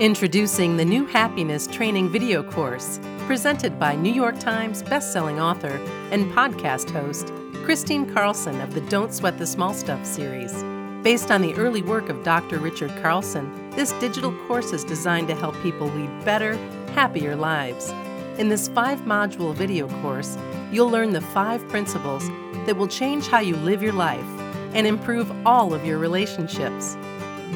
Introducing the new Happiness Training video course, presented by New York Times bestselling author and podcast host Kristine Carlson of the Don't Sweat the Small Stuff series. Based on the early work of Dr. Richard Carlson, this digital course is designed to help people lead better, happier lives. In this five module video course, you'll learn the five principles that will change how you live your life and improve all of your relationships.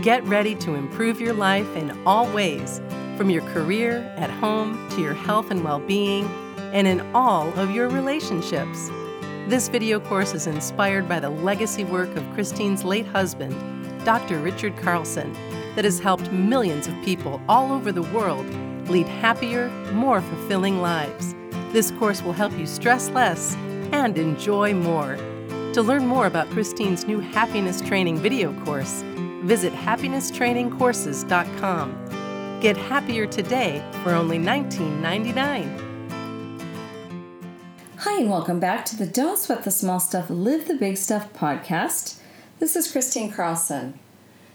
Get ready to improve your life in all ways, from your career, at home, to your health and well being, and in all of your relationships. This video course is inspired by the legacy work of Kristine's late husband, Dr. Richard Carlson, that has helped millions of people all over the world lead happier, more fulfilling lives. This course will help you stress less and enjoy more. To learn more about Kristine's new happiness training video course, visit happinesstrainingcourses.com. Get happier today for only $19.99. Hi, and welcome back to the Don't Sweat the Small Stuff, Live the Big Stuff podcast. This is Kristine Carlson.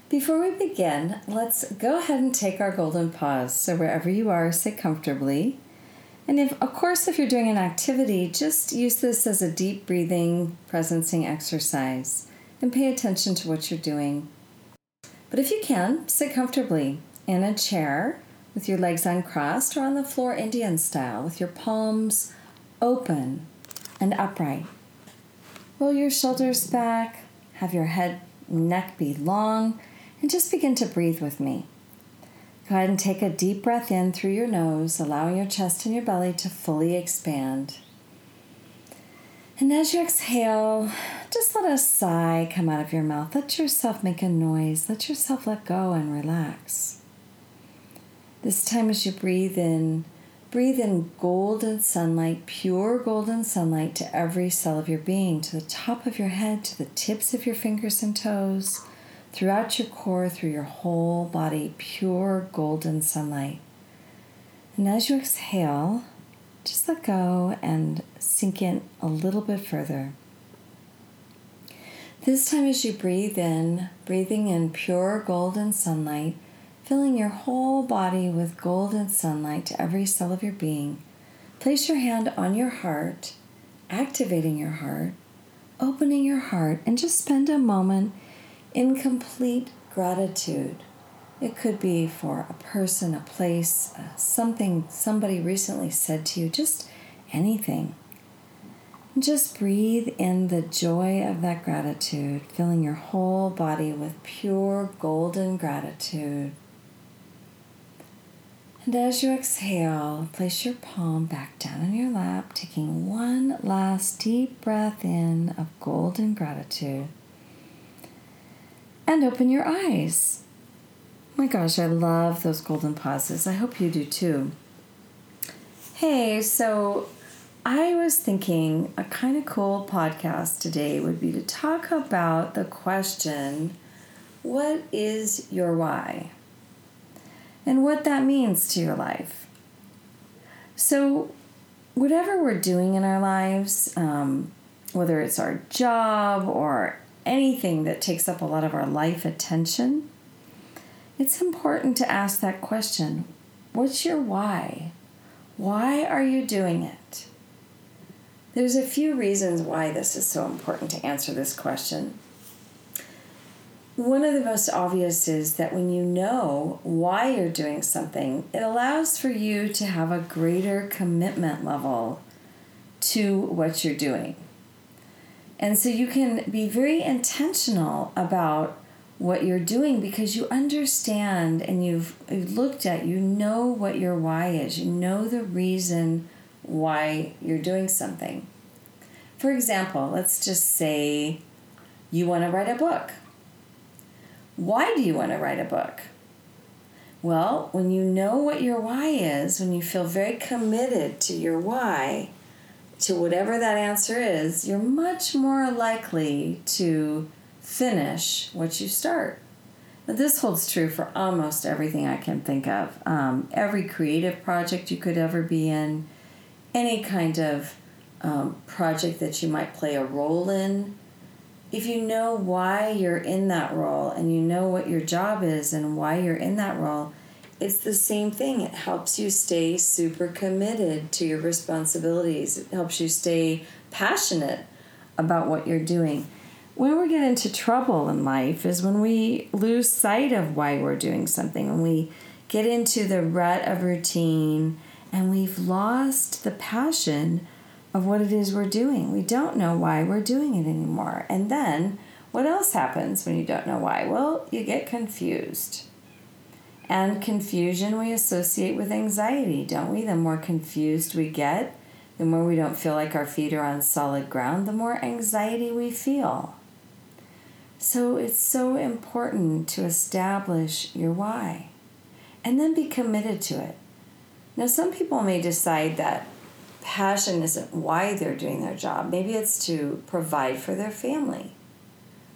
Before we begin, let's go ahead and take our golden pause. So, wherever you are, sit comfortably. And if, of course, if you're doing an activity, just use this as a deep breathing, presencing exercise and pay attention to what you're doing. But if you can, sit comfortably in a chair with your legs uncrossed or on the floor Indian style with your palms open and upright. Roll your shoulders back, have your head and neck be long, and just begin to breathe with me. Go ahead and take a deep breath in through your nose, allowing your chest and your belly to fully expand. And as you exhale, just let a sigh come out of your mouth. Let yourself make a noise. Let yourself let go and relax. This time, as you breathe in, breathe in golden sunlight, pure golden sunlight to every cell of your being, to the top of your head, to the tips of your fingers and toes, throughout your core, through your whole body, pure golden sunlight. And as you exhale, just let go and sink in a little bit further. This time, as you breathe in, breathing in pure golden sunlight, filling your whole body with golden sunlight to every cell of your being, place your hand on your heart, activating your heart, opening your heart, and just spend a moment in complete gratitude. It could be for a person, a place, uh, something somebody recently said to you, just anything. Just breathe in the joy of that gratitude, filling your whole body with pure golden gratitude. And as you exhale, place your palm back down in your lap, taking one last deep breath in of golden gratitude. And open your eyes. My gosh, I love those golden pauses. I hope you do too. Hey, so I was thinking a kind of cool podcast today would be to talk about the question what is your why? And what that means to your life. So, whatever we're doing in our lives, um, whether it's our job or anything that takes up a lot of our life attention, it's important to ask that question What's your why? Why are you doing it? There's a few reasons why this is so important to answer this question. One of the most obvious is that when you know why you're doing something, it allows for you to have a greater commitment level to what you're doing. And so you can be very intentional about what you're doing because you understand and you've looked at, you know what your why is, you know the reason why you're doing something. For example, let's just say you want to write a book. Why do you want to write a book? Well, when you know what your why is, when you feel very committed to your why, to whatever that answer is, you're much more likely to finish what you start. Now, this holds true for almost everything I can think of. Um, every creative project you could ever be in, any kind of um, project that you might play a role in. If you know why you're in that role and you know what your job is and why you're in that role, it's the same thing. It helps you stay super committed to your responsibilities. It helps you stay passionate about what you're doing. Where we get into trouble in life is when we lose sight of why we're doing something, when we get into the rut of routine and we've lost the passion of what it is we're doing. We don't know why we're doing it anymore. And then what else happens when you don't know why? Well, you get confused and confusion we associate with anxiety, don't we? The more confused we get, the more we don't feel like our feet are on solid ground, the more anxiety we feel. So it's so important to establish your why and then be committed to it. Now, some people may decide that passion isn't why they're doing their job, maybe it's to provide for their family.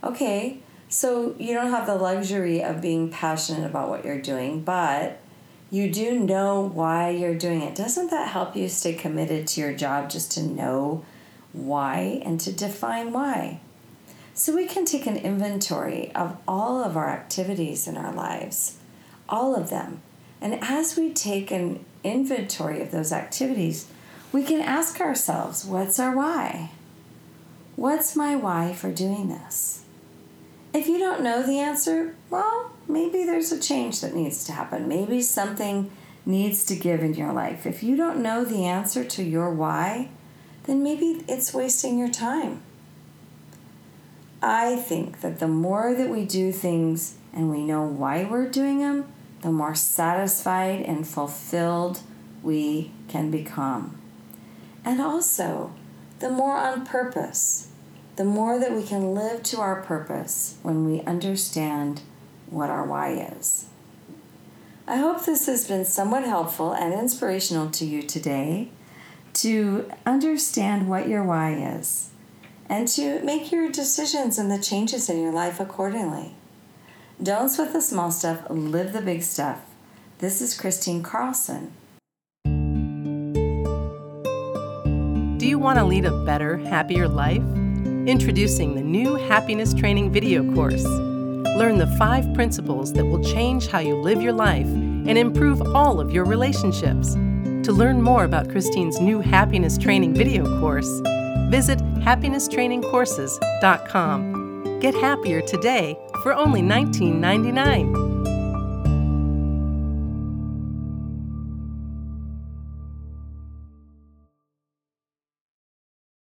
Okay, so you don't have the luxury of being passionate about what you're doing, but you do know why you're doing it. Doesn't that help you stay committed to your job just to know why and to define why? So we can take an inventory of all of our activities in our lives, all of them. And as we take an inventory of those activities, we can ask ourselves, what's our why? What's my why for doing this? If you don't know the answer, well, maybe there's a change that needs to happen. Maybe something needs to give in your life. If you don't know the answer to your why, then maybe it's wasting your time. I think that the more that we do things and we know why we're doing them, the more satisfied and fulfilled we can become. And also, the more on purpose the more that we can live to our purpose when we understand what our why is. I hope this has been somewhat helpful and inspirational to you today to understand what your why is and to make your decisions and the changes in your life accordingly. Don't sweat the small stuff, live the big stuff. This is Kristine Carlson. Do you want to lead a better, happier life? Introducing the new Happiness Training video course. Learn the five principles that will change how you live your life and improve all of your relationships. To learn more about Kristine's new Happiness Training video course, visit happinesstrainingcourses.com. Get happier today for only $19.99.